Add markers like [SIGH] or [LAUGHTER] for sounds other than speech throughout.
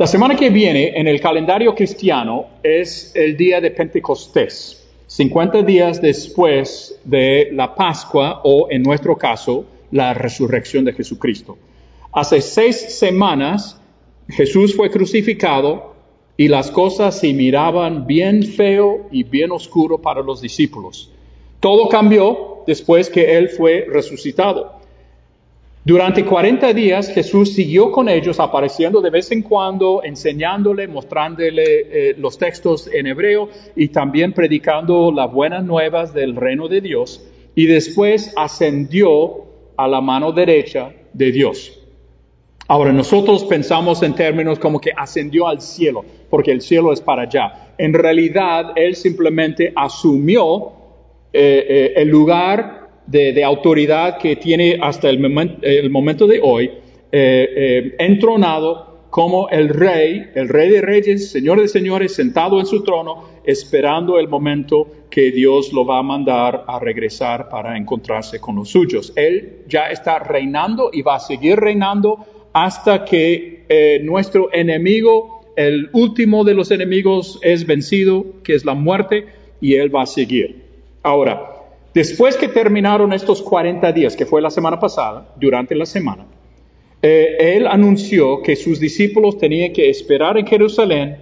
La semana que viene en el calendario cristiano es el día de Pentecostés, 50 días después de la Pascua o en nuestro caso la resurrección de Jesucristo. Hace seis semanas Jesús fue crucificado y las cosas se miraban bien feo y bien oscuro para los discípulos. Todo cambió después que Él fue resucitado. Durante 40 días Jesús siguió con ellos, apareciendo de vez en cuando, enseñándole, mostrándole eh, los textos en hebreo y también predicando las buenas nuevas del reino de Dios. Y después ascendió a la mano derecha de Dios. Ahora, nosotros pensamos en términos como que ascendió al cielo, porque el cielo es para allá. En realidad, Él simplemente asumió eh, eh, el lugar de, autoridad que tiene hasta el, momento de hoy, eh, eh, entronado como el rey, el rey de reyes, señor de señores, sentado en su trono, esperando el momento que Dios lo va a mandar a regresar para encontrarse con los suyos. Él ya está reinando y va a seguir reinando hasta que eh, nuestro enemigo, el último de los enemigos, es vencido, que es la muerte, y él va a seguir. Ahora, Después que terminaron estos 40 días, que fue la semana pasada, durante la semana, eh, él anunció que sus discípulos tenían que esperar en Jerusalén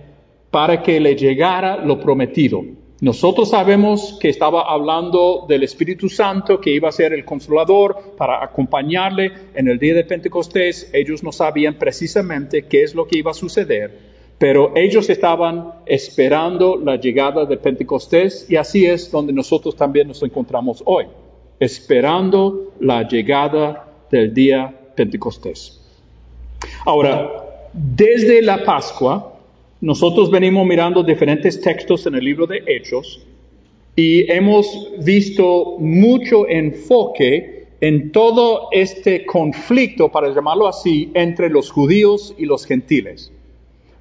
para que le llegara lo prometido. Nosotros sabemos que estaba hablando del Espíritu Santo, que iba a ser el consolador para acompañarle en el día de Pentecostés. Ellos no sabían precisamente qué es lo que iba a suceder, pero ellos estaban esperando la llegada de Pentecostés y así es donde nosotros también nos encontramos hoy, esperando la llegada del día Pentecostés. Ahora, desde la Pascua, nosotros venimos mirando diferentes textos en el libro de Hechos y hemos visto mucho enfoque en todo este conflicto, para llamarlo así, entre los judíos y los gentiles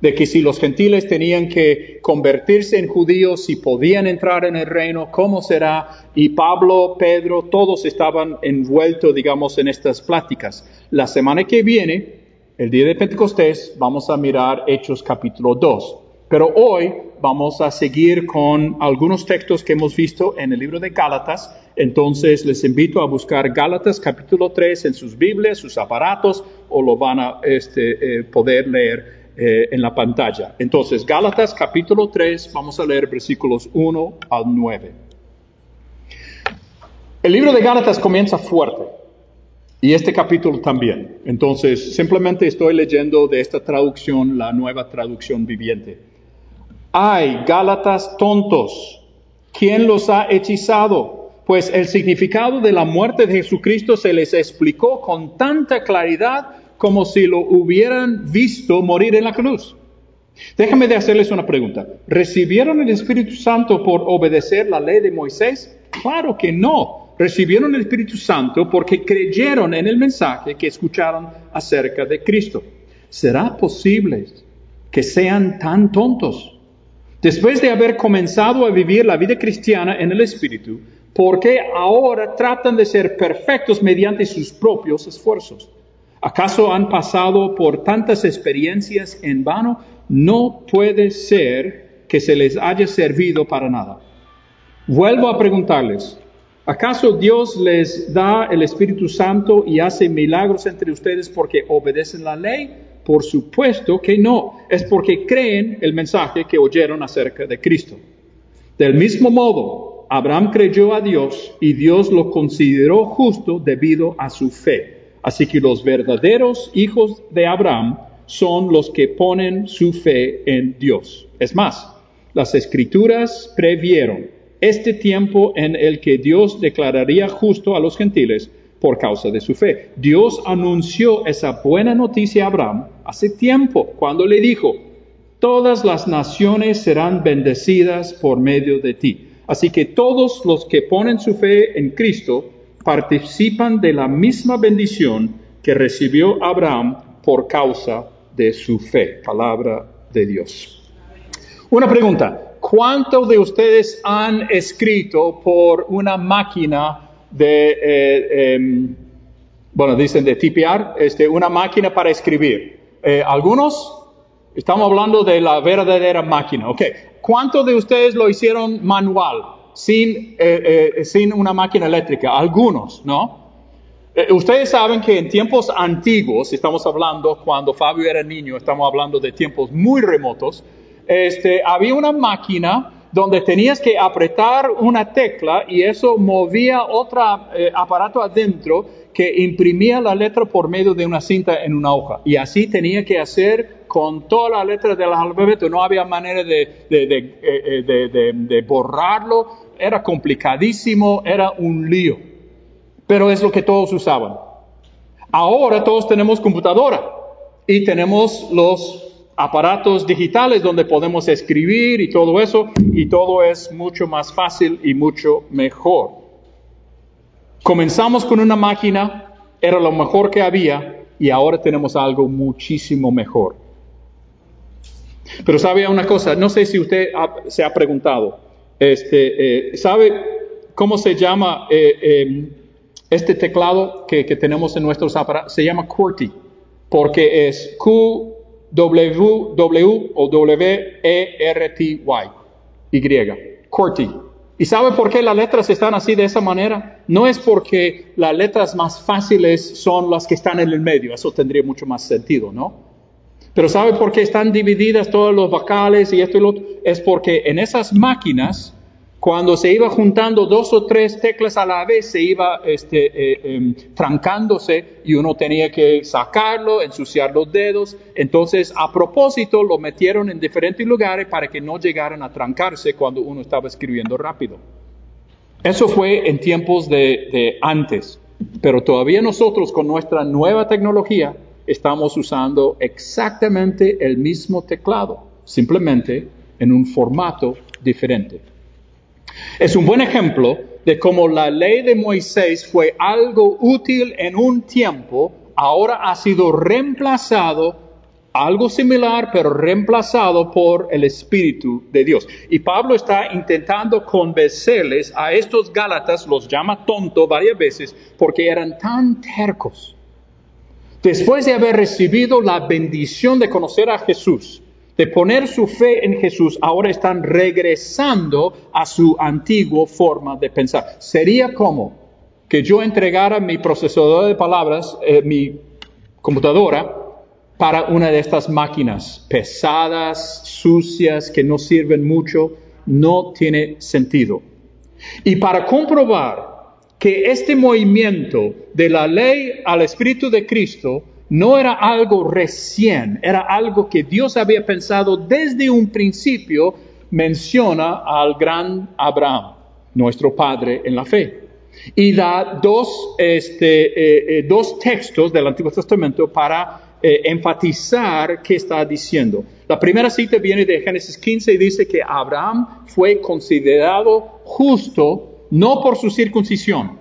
de que si los gentiles tenían que convertirse en judíos, si podían entrar en el reino, cómo será. Y Pablo, Pedro, todos estaban envueltos, digamos, en estas pláticas. La semana que viene, el día de Pentecostés, vamos a mirar Hechos capítulo 2. Pero hoy vamos a seguir con algunos textos que hemos visto en el libro de Gálatas. Entonces les invito a buscar Gálatas capítulo 3 en sus Biblias, sus aparatos, o lo van a este, eh, poder leer eh, en la pantalla. Entonces, Gálatas capítulo 3, vamos a leer versículos 1 al 9. El libro de Gálatas comienza fuerte y este capítulo también. Entonces, simplemente estoy leyendo de esta traducción, la nueva traducción viviente. Ay, Gálatas tontos, ¿quién los ha hechizado? Pues el significado de la muerte de Jesucristo se les explicó con tanta claridad como si lo hubieran visto morir en la cruz. Déjame de hacerles una pregunta. ¿Recibieron el Espíritu Santo por obedecer la ley de Moisés? Claro que no. Recibieron el Espíritu Santo porque creyeron en el mensaje que escucharon acerca de Cristo. ¿Será posible que sean tan tontos? Después de haber comenzado a vivir la vida cristiana en el Espíritu, ¿por qué ahora tratan de ser perfectos mediante sus propios esfuerzos? ¿Acaso han pasado por tantas experiencias en vano? No puede ser que se les haya servido para nada. Vuelvo a preguntarles, ¿acaso Dios les da el Espíritu Santo y hace milagros entre ustedes porque obedecen la ley? Por supuesto que no, es porque creen el mensaje que oyeron acerca de Cristo. Del mismo modo, Abraham creyó a Dios y Dios lo consideró justo debido a su fe. Así que los verdaderos hijos de Abraham son los que ponen su fe en Dios. Es más, las escrituras previeron este tiempo en el que Dios declararía justo a los gentiles por causa de su fe. Dios anunció esa buena noticia a Abraham hace tiempo, cuando le dijo, todas las naciones serán bendecidas por medio de ti. Así que todos los que ponen su fe en Cristo participan de la misma bendición que recibió Abraham por causa de su fe. Palabra de Dios. Una pregunta. ¿Cuántos de ustedes han escrito por una máquina de, eh, em, bueno, dicen de tipear, este, una máquina para escribir? Eh, ¿Algunos? Estamos hablando de la verdadera máquina. Ok, ¿cuántos de ustedes lo hicieron manual, sin, eh, eh, sin una máquina eléctrica? Algunos, ¿no? Eh, ustedes saben que en tiempos antiguos, estamos hablando cuando Fabio era niño, estamos hablando de tiempos muy remotos, este, había una máquina donde tenías que apretar una tecla y eso movía otro aparato adentro que imprimía la letra por medio de una cinta en una hoja. Y así tenía que hacer con todas las letras del alfabeto. No había manera de, eh, de, de, borrarlo. Era complicadísimo, era un lío. Pero es lo que todos usaban. Ahora todos tenemos computadora y tenemos los aparatos digitales donde podemos escribir y todo eso, y todo es mucho más fácil y mucho mejor. Comenzamos con una máquina, era lo mejor que había y ahora tenemos algo muchísimo mejor. Pero sabe una cosa, no sé si usted se ha preguntado, este, eh, ¿sabe cómo se llama eh, em, este teclado que, tenemos en nuestros aparatos? Se llama QWERTY, porque es Q, W, W o W, E, R, T, Y, Y, QWERTY. ¿Y sabe por qué las letras están así de esa manera? No es porque las letras más fáciles son las que están en el medio, eso tendría mucho más sentido, ¿no? Pero ¿sabe por qué están divididas todos los vocales y esto y lo otro? Es porque en esas máquinas cuando se iba juntando dos o tres teclas a la vez, se iba este, eh, em, trancándose y uno tenía que sacarlo, ensuciar los dedos. Entonces, a propósito, lo metieron en diferentes lugares para que no llegaran a trancarse cuando uno estaba escribiendo rápido. Eso fue en tiempos de antes, pero todavía nosotros con nuestra nueva tecnología estamos usando exactamente el mismo teclado, simplemente en un formato diferente. Es un buen ejemplo de cómo la ley de Moisés fue algo útil en un tiempo, ahora ha sido reemplazado, algo similar, pero reemplazado por el Espíritu de Dios. Y Pablo está intentando convencerles a estos Gálatas, los llama tonto varias veces, porque eran tan tercos. Después de haber recibido la bendición de conocer a Jesús, de poner su fe en Jesús, ahora están regresando a su antigua forma de pensar. Sería como que yo entregara mi procesador de palabras, eh, mi computadora, para una de estas máquinas pesadas, sucias, que no sirven mucho, no tiene sentido. Y para comprobar que este movimiento de la ley al Espíritu de Cristo no era algo recién, era algo que Dios había pensado desde un principio, menciona al gran Abraham, nuestro padre en la fe. Y da dos, este, eh, eh, dos textos del Antiguo Testamento para eh, enfatizar qué está diciendo. La primera cita viene de Génesis 15 y dice que Abraham fue considerado justo no por su circuncisión,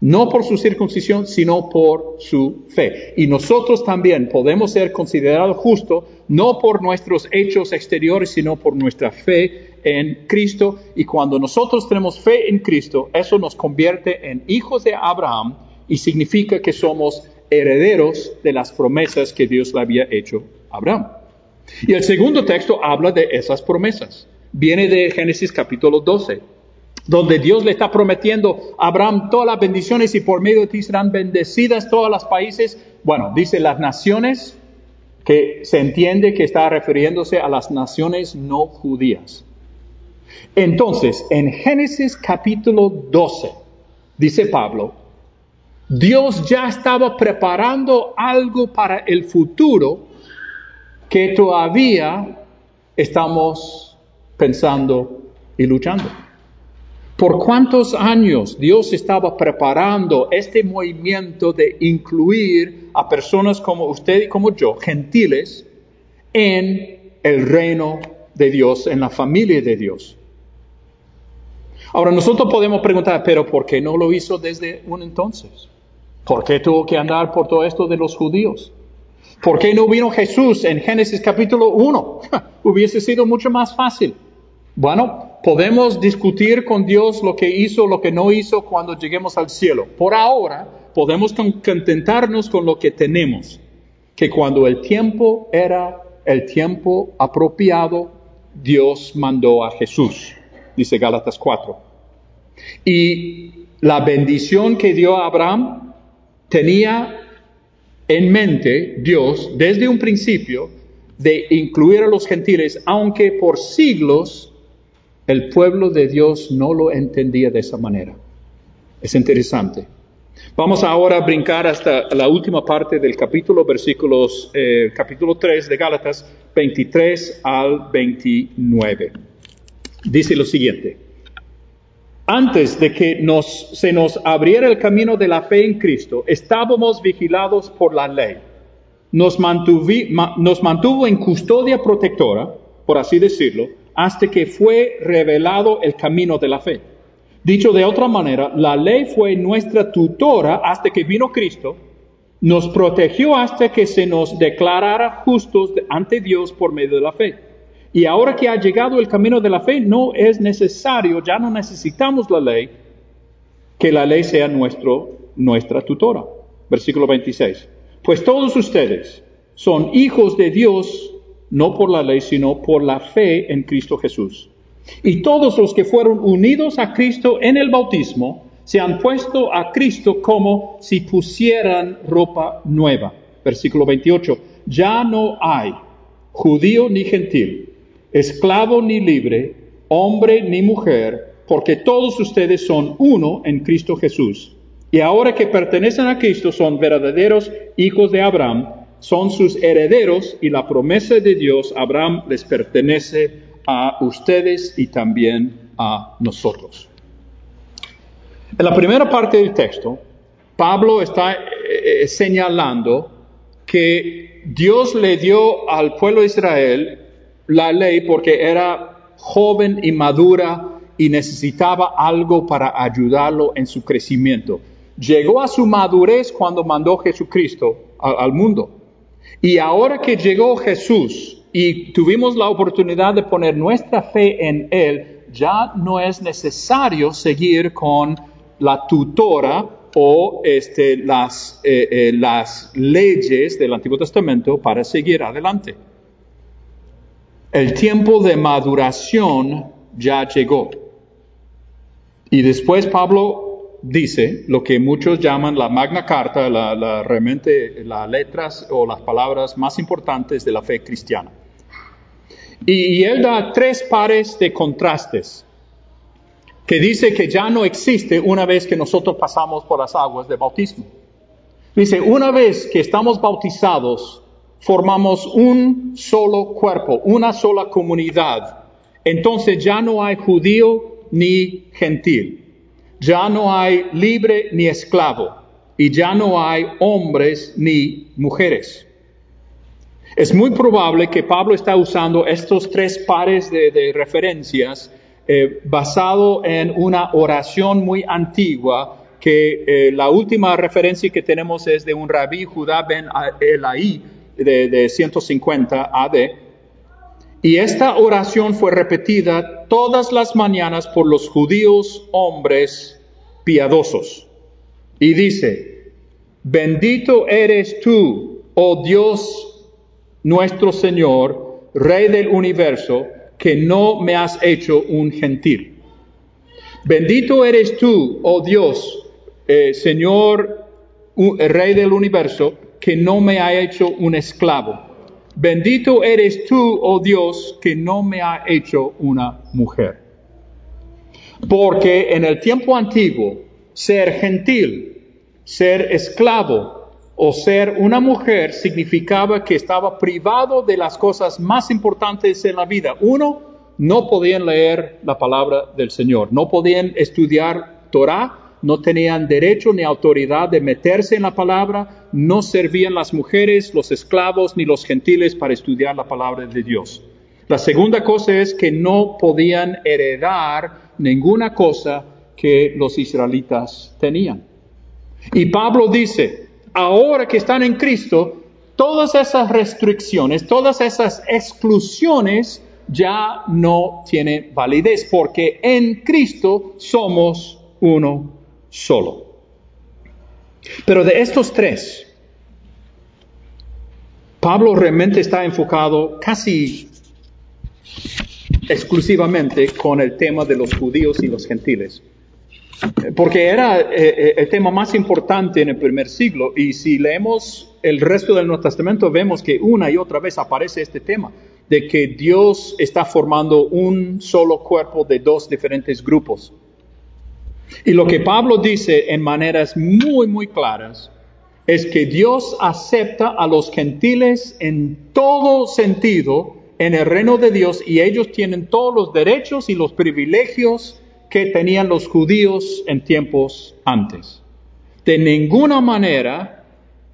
no por su circuncisión, sino por su fe. Y nosotros también podemos ser considerados justos, no por nuestros hechos exteriores, sino por nuestra fe en Cristo. Y cuando nosotros tenemos fe en Cristo, eso nos convierte en hijos de Abraham y significa que somos herederos de las promesas que Dios le había hecho a Abraham. Y el segundo texto habla de esas promesas. Viene de Génesis capítulo 12 donde Dios le está prometiendo a Abraham todas las bendiciones y por medio de ti serán bendecidas todos los países. Bueno, dice las naciones, que se entiende que está refiriéndose a las naciones no judías. Entonces, en Génesis capítulo 12, dice Pablo, Dios ya estaba preparando algo para el futuro que todavía estamos pensando y luchando. ¿Por cuántos años Dios estaba preparando este movimiento de incluir a personas como usted y como yo, gentiles, en el reino de Dios, en la familia de Dios? Ahora nosotros podemos preguntar, pero ¿por qué no lo hizo desde un entonces? ¿Por qué tuvo que andar por todo esto de los judíos? ¿Por qué no vino Jesús en Génesis capítulo 1? [LAUGHS] Hubiese sido mucho más fácil. Bueno, podemos discutir con Dios lo que hizo, lo que no hizo cuando lleguemos al cielo. Por ahora, podemos contentarnos con lo que tenemos, que cuando el tiempo era el tiempo apropiado, Dios mandó a Jesús, dice Gálatas 4. Y la bendición que dio a Abraham tenía en mente Dios desde un principio de incluir a los gentiles, aunque por siglos el pueblo de Dios no lo entendía de esa manera. Es interesante. Vamos ahora a brincar hasta la última parte del capítulo, versículos, eh, capítulo 3 de Gálatas, 23 al 29. Dice lo siguiente. Antes de que nos, se nos abriera el camino de la fe en Cristo, estábamos vigilados por la ley. Nos, nos mantuvo en custodia protectora, por así decirlo, hasta que fue revelado el camino de la fe. Dicho de otra manera, la ley fue nuestra tutora hasta que vino Cristo, nos protegió hasta que se nos declarara justos ante Dios por medio de la fe. Y ahora que ha llegado el camino de la fe, no es necesario, ya no necesitamos la ley, que la ley sea nuestro, nuestra tutora. Versículo 26. Pues todos ustedes son hijos de Dios, no por la ley, sino por la fe en Cristo Jesús. Y todos los que fueron unidos a Cristo en el bautismo se han puesto a Cristo como si pusieran ropa nueva. Versículo 28. Ya no hay judío ni gentil, esclavo ni libre, hombre ni mujer, porque todos ustedes son uno en Cristo Jesús. Y ahora que pertenecen a Cristo son verdaderos hijos de Abraham, son sus herederos y la promesa de Dios Abraham les pertenece a ustedes y también a nosotros. En la primera parte del texto, Pablo está eh, eh, señalando que Dios le dio al pueblo de Israel la ley porque era joven y madura y necesitaba algo para ayudarlo en su crecimiento. Llegó a su madurez cuando mandó Jesucristo al mundo. Y ahora que llegó Jesús, y tuvimos la oportunidad de poner nuestra fe en Él, ya no es necesario seguir con la tutora o este, eh, eh, las leyes del Antiguo Testamento para seguir adelante. El tiempo de maduración ya llegó. Y después Pablo dice lo que muchos llaman la Magna Carta, la, la, realmente las letras o las palabras más importantes de la fe cristiana. Y, él da tres pares de contrastes que dice que ya no existe una vez que nosotros pasamos por las aguas de bautismo. Dice, una vez que estamos bautizados, formamos un solo cuerpo, una sola comunidad. Entonces ya no hay judío ni gentil, ya no hay libre ni esclavo, y ya no hay hombres ni mujeres. Es muy probable que Pablo está usando estos tres pares de, referencias eh, basado en una oración muy antigua que eh, la última referencia que tenemos es de un rabí Judá ben Elai de, de 150 AD. Y esta oración fue repetida todas las mañanas por los judíos hombres piadosos. Y dice, bendito eres tú, oh Dios nuestro Señor, Rey del universo, que no me has hecho un gentil. Bendito eres tú, oh Dios, eh, Señor, Rey del universo, que no me ha hecho un esclavo. Bendito eres tú, oh Dios, que no me ha hecho una mujer. Porque en el tiempo antiguo, ser gentil, ser esclavo, o ser una mujer significaba que estaba privado de las cosas más importantes en la vida. Uno, no podían leer la palabra del Señor, no podían estudiar Torah, no tenían derecho ni autoridad de meterse en la palabra, no servían las mujeres, los esclavos ni los gentiles para estudiar la palabra de Dios. La segunda cosa es que no podían heredar ninguna cosa que los israelitas tenían. Y Pablo dice, ahora que están en Cristo, todas esas restricciones, todas esas exclusiones ya no tienen validez porque en Cristo somos uno solo. Pero de estos tres, Pablo realmente está enfocado casi exclusivamente con el tema de los judíos y los gentiles. Porque era eh, eh, el tema más importante en el primer siglo y si leemos el resto del Nuevo Testamento vemos que una y otra vez aparece este tema de que Dios está formando un solo cuerpo de dos diferentes grupos. Y lo que Pablo dice en maneras muy, muy claras es que Dios acepta a los gentiles en todo sentido en el reino de Dios y ellos tienen todos los derechos y los privilegios que tenían los judíos en tiempos antes. De ninguna manera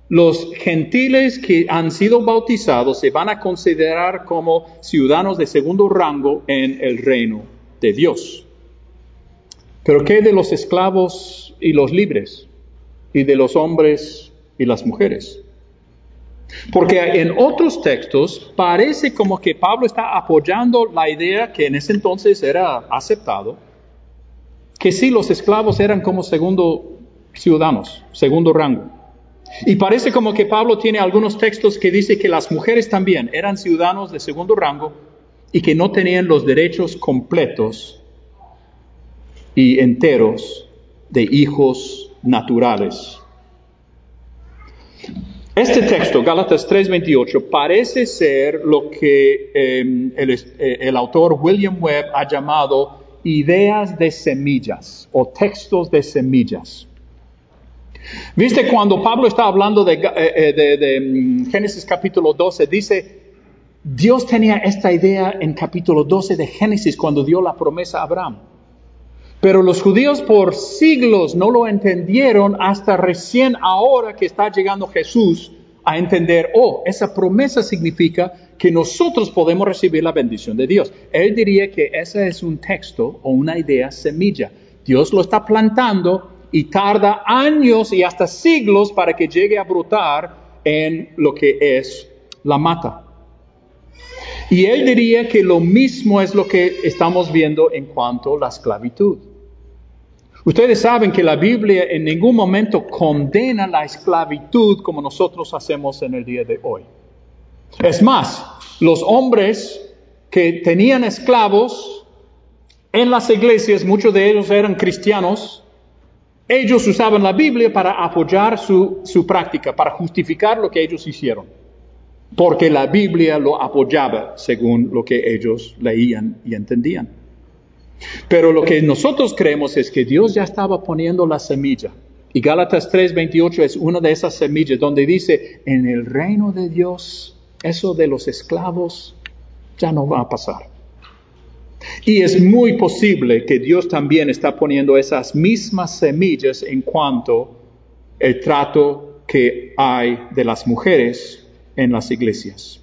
los gentiles que han sido bautizados se van a considerar como ciudadanos de segundo rango en el reino de Dios. Pero ¿qué de los esclavos y los libres? Y de los hombres y las mujeres. Porque en otros textos parece como que Pablo está apoyando la idea que en ese entonces era aceptado, que sí, los esclavos eran como segundo ciudadanos, segundo rango. Y parece como que Pablo tiene algunos textos que dice que las mujeres también eran ciudadanos de segundo rango y que no tenían los derechos completos y enteros de hijos naturales este texto, Gálatas 3:28, parece ser lo que em, eh, el, autor William Webb ha llamado ideas de semillas o textos de semillas. Viste, cuando Pablo está hablando de, eh, eh, de, mm, Génesis capítulo 12, dice, Dios tenía esta idea en capítulo 12 de Génesis cuando dio la promesa a Abraham. Pero los judíos por siglos no lo entendieron hasta recién ahora que está llegando Jesús a entender, oh, esa promesa significa que nosotros podemos recibir la bendición de Dios. Él diría que ese es un texto o una idea semilla. Dios lo está plantando y tarda años y hasta siglos para que llegue a brotar en lo que es la mata. Y él diría que lo mismo es lo que estamos viendo en cuanto a la esclavitud. Ustedes saben que la Biblia en ningún momento condena la esclavitud como nosotros hacemos en el día de hoy. Es más, los hombres que tenían esclavos en las iglesias, muchos de ellos eran cristianos, ellos usaban la Biblia para apoyar su, su práctica, para justificar lo que ellos hicieron, porque la Biblia lo apoyaba según lo que ellos leían y entendían. Pero lo que nosotros creemos es que Dios ya estaba poniendo la semilla. Y Gálatas 3:28 es una de esas semillas donde dice, en el reino de Dios, eso de los esclavos ya no va a pasar. Y es muy posible que Dios también está poniendo esas mismas semillas en cuanto el trato que hay de las mujeres en las iglesias.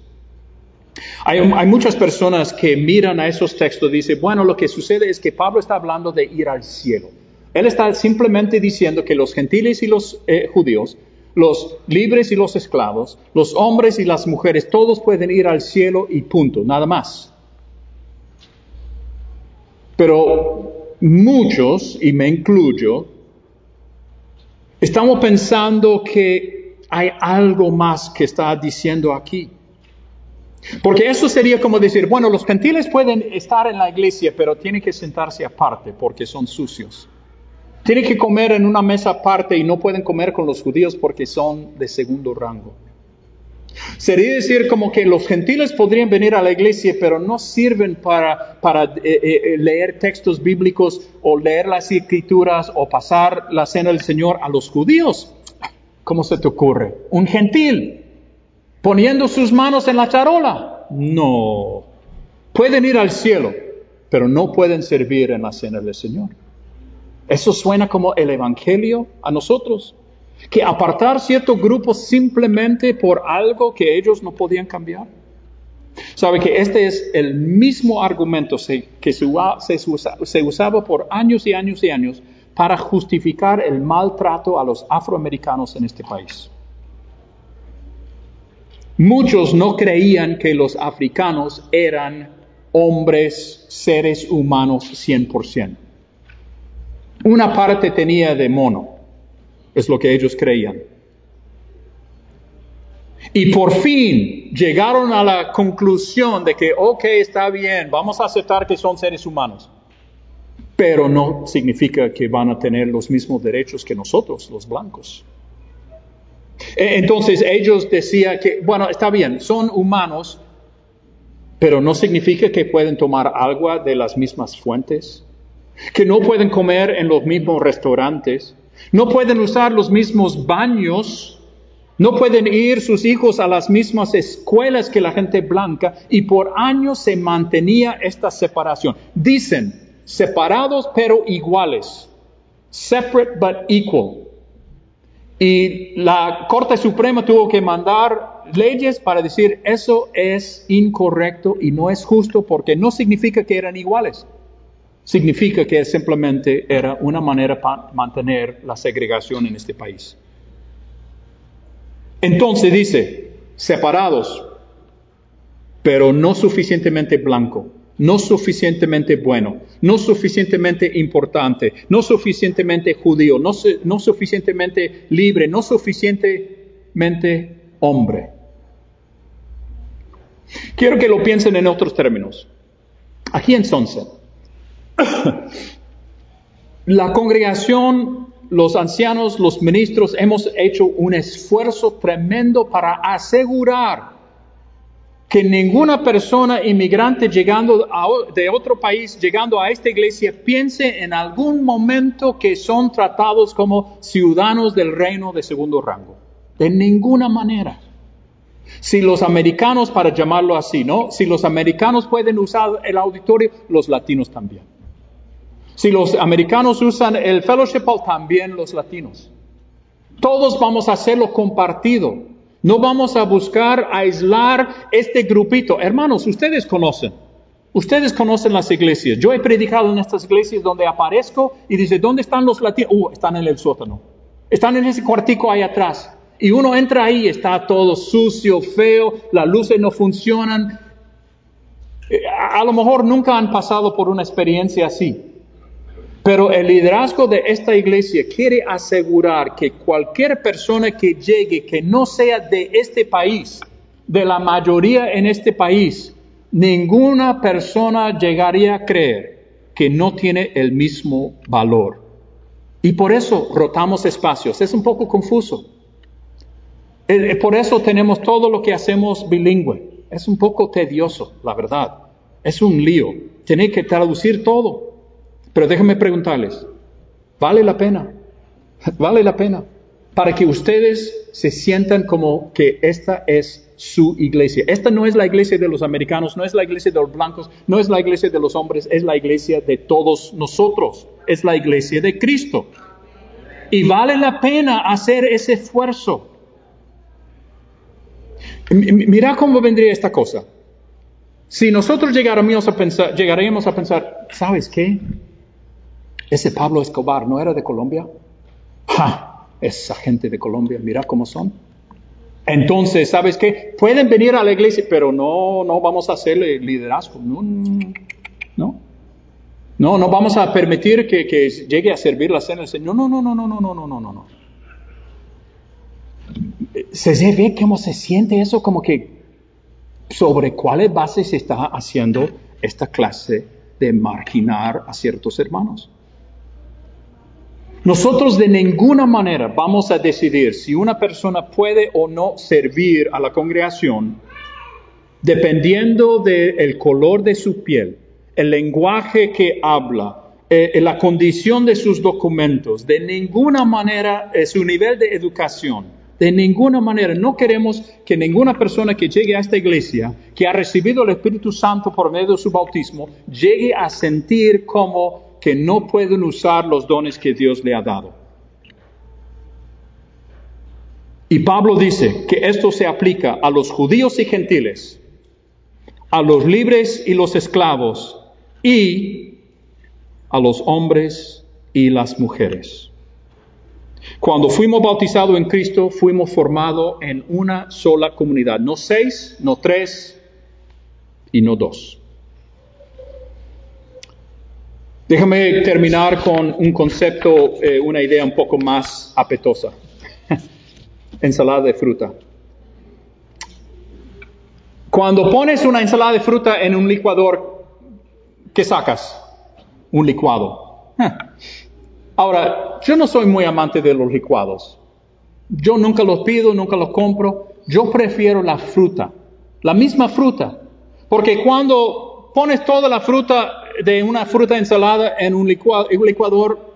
Hay, muchas personas que miran a esos textos y dicen, bueno, lo que sucede es que Pablo está hablando de ir al cielo. Él está simplemente diciendo que los gentiles y los eh, judíos, los libres y los esclavos, los hombres y las mujeres, todos pueden ir al cielo y punto, nada más. Pero muchos, y me incluyo, estamos pensando que hay algo más que está diciendo aquí. Porque eso sería como decir, bueno, los gentiles pueden estar en la iglesia, pero tienen que sentarse aparte porque son sucios. Tienen que comer en una mesa aparte y no pueden comer con los judíos porque son de segundo rango. Sería decir como que los gentiles podrían venir a la iglesia, pero no sirven para, eh, eh, eh, leer textos bíblicos o leer las escrituras o pasar la cena del Señor a los judíos. ¿Cómo se te ocurre? Un gentil poniendo sus manos en la charola. No. Pueden ir al cielo, pero no pueden servir en la cena del Señor. Eso suena como el Evangelio a nosotros. Que apartar cierto grupo simplemente por algo que ellos no podían cambiar. Sabe que este es el mismo argumento que se usaba por años y años y años para justificar el maltrato a los afroamericanos en este país. Muchos no creían que los africanos eran hombres, seres humanos 100%. Una parte tenía de mono, es lo que ellos creían. Y por fin llegaron a la conclusión de que, ok, está bien, vamos a aceptar que son seres humanos, pero no significa que van a tener los mismos derechos que nosotros, los blancos. E, entonces ellos decían que, bueno, está bien, son humanos, pero no significa que pueden tomar agua de las mismas fuentes, que no pueden comer en los mismos restaurantes, no pueden usar los mismos baños, no pueden ir sus hijos a las mismas escuelas que la gente blanca y por años se mantenía esta separación. Dicen, separados pero iguales, separate but equal. Y la Corte Suprema tuvo que mandar leyes para decir eso es incorrecto y no es justo porque no significa que eran iguales. Significa que simplemente era una manera para mantener la segregación en este país. Entonces dice, separados, pero no suficientemente blanco, no suficientemente bueno, no suficientemente importante, no suficientemente judío, no, no suficientemente libre, no suficientemente hombre. Quiero que lo piensen en otros términos. Aquí en Sunset, [COUGHS] la congregación, los ancianos, los ministros, hemos hecho un esfuerzo tremendo para asegurar que ninguna persona inmigrante llegando de otro país, llegando a esta iglesia, piense en algún momento que son tratados como ciudadanos del reino de segundo rango. De ninguna manera. Si los americanos, para llamarlo así, ¿no? Si los americanos pueden usar el auditorio, los latinos también. Si los americanos usan el fellowship hall, también los latinos. Todos vamos a hacerlo compartido. No vamos a buscar aislar este grupito. Hermanos, ustedes conocen. Ustedes conocen las iglesias. Yo he predicado en estas iglesias donde aparezco y dice, ¿dónde están los latinos? Uh, están en el sótano. Están en ese cuartico ahí atrás. Y uno entra ahí, está todo sucio, feo, las luces no funcionan. Eh, a lo mejor nunca han pasado por una experiencia así. Pero el liderazgo de esta iglesia quiere asegurar que cualquier persona que llegue, que no sea de este país, de la mayoría en este país, ninguna persona llegaría a creer que no tiene el mismo valor. Y por eso rotamos espacios. Es un poco confuso. Eh, por eso tenemos todo lo que hacemos bilingüe. Es un poco tedioso, la verdad. Es un lío. Tiene que traducir todo. Pero déjenme preguntarles, ¿vale la pena? ¿Vale la pena? Para que ustedes se sientan como que esta es su iglesia. Esta no es la iglesia de los americanos, no es la iglesia de los blancos, no es la iglesia de los hombres, es la iglesia de todos nosotros, es la iglesia de Cristo. Y vale la pena hacer ese esfuerzo. Mira cómo vendría esta cosa. Si nosotros llegaríamos a pensar, llegaríamos a pensar, ¿sabes qué? Ese Pablo Escobar no era de Colombia. ¡Ja! Esa gente de Colombia, mira cómo son. Entonces, ¿sabes qué? Pueden venir a la iglesia, pero no, no vamos a hacerle liderazgo. No, no. No, no vamos a permitir que, llegue a servir la cena del Señor. No, no, no, no, no, no, no, no, no, no. Se ve cómo se siente eso, como que sobre cuáles bases se está haciendo esta clase de marginar a ciertos hermanos. Nosotros de ninguna manera vamos a decidir si una persona puede o no servir a la congregación dependiendo del color de su piel, el lenguaje que habla, eh, la condición de sus documentos, de ninguna manera eh, su nivel de educación. De ninguna manera, no queremos que ninguna persona que llegue a esta iglesia, que ha recibido el Espíritu Santo por medio de su bautismo, llegue a sentir como que no pueden usar los dones que Dios le ha dado. Y Pablo dice que esto se aplica a los judíos y gentiles, a los libres y los esclavos, y a los hombres y las mujeres. Cuando fuimos bautizados en Cristo, fuimos formados en una sola comunidad, no seis, no tres y no dos. Déjame terminar con un concepto, eh, una idea un poco más apetosa. [LAUGHS] Ensalada de fruta. Cuando pones una ensalada de fruta en un licuador, ¿qué sacas? Un licuado. [LAUGHS] Ahora, yo no soy muy amante de los licuados. Yo nunca los pido, nunca los compro. Yo prefiero la fruta, la misma fruta. Porque cuando pones toda la fruta de una fruta ensalada en un, licuador,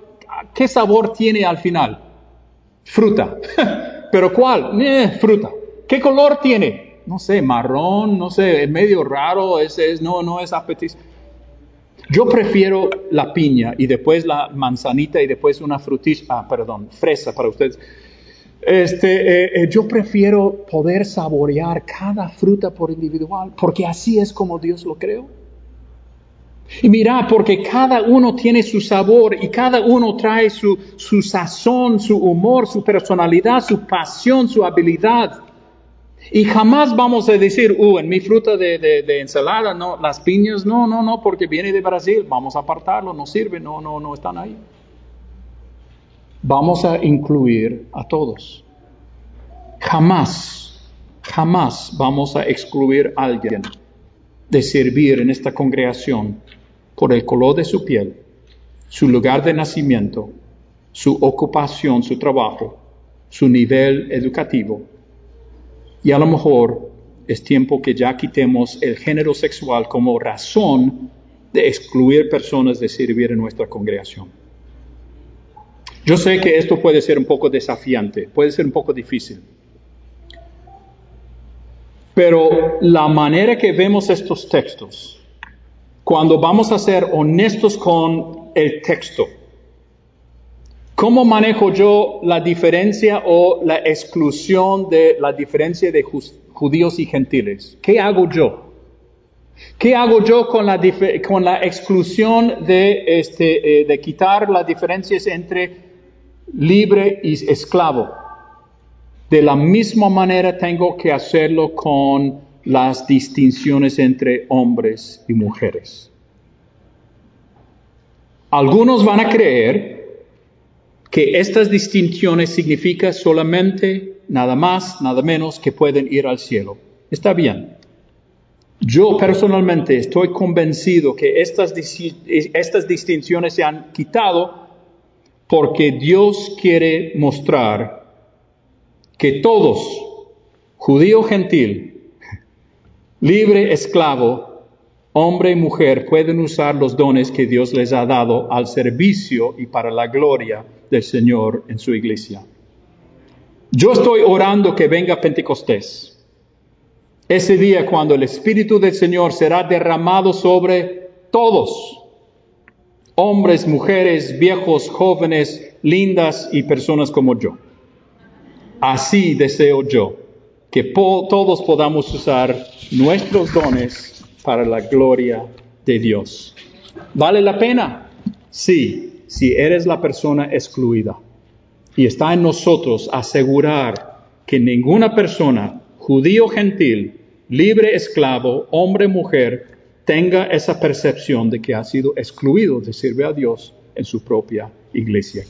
¿qué sabor tiene al final? Fruta. [LAUGHS] ¿Pero cuál? Eh, fruta. ¿Qué color tiene? No sé, marrón, no sé, es medio raro, es, no, no es apetitoso. Yo prefiero la piña y después la manzanita y después una frutilla, ah, perdón, fresa para ustedes. Este, eh, eh, yo prefiero poder saborear cada fruta por individual, porque así es como Dios lo creó. Y mira, porque cada uno tiene su sabor y cada uno trae su, su sazón, su humor, su personalidad, su pasión, su habilidad. Y jamás vamos a decir, uh, en mi fruta de, de, ensalada, no, las piñas, no, no, no, porque viene de Brasil, vamos a apartarlo, no sirve, no, no, no están ahí. Vamos a incluir a todos. Jamás, jamás vamos a excluir a alguien de servir en esta congregación por el color de su piel, su lugar de nacimiento, su ocupación, su trabajo, su nivel educativo. Y a lo mejor es tiempo que ya quitemos el género sexual como razón de excluir personas de servir en nuestra congregación. Yo sé que esto puede ser un poco desafiante, puede ser un poco difícil. Pero la manera que vemos estos textos cuando vamos a ser honestos con el texto. ¿Cómo manejo yo la diferencia o la exclusión de la diferencia de judíos y gentiles? ¿Qué hago yo? ¿Qué hago yo con la, exclusión este, eh, de quitar las diferencias entre libre y esclavo? De la misma manera tengo que hacerlo con las distinciones entre hombres y mujeres. Algunos van a creer que estas distinciones significan solamente nada más, nada menos que pueden ir al cielo. Está bien. Yo personalmente estoy convencido que estas, estas distinciones se han quitado porque Dios quiere mostrar que todos, judío gentil, libre, esclavo, hombre y mujer pueden usar los dones que Dios les ha dado al servicio y para la gloria del Señor en su iglesia. Yo estoy orando que venga Pentecostés. Ese día cuando el Espíritu del Señor será derramado sobre todos, hombres, mujeres, viejos, jóvenes, lindas y personas como yo. Así deseo yo que todos podamos usar nuestros dones para la gloria de Dios. ¿Vale la pena? Sí, si eres la persona excluida. Y está en nosotros asegurar que ninguna persona, judío gentil, libre esclavo, hombre mujer, tenga esa percepción de que ha sido excluido de servir a Dios en su propia iglesia.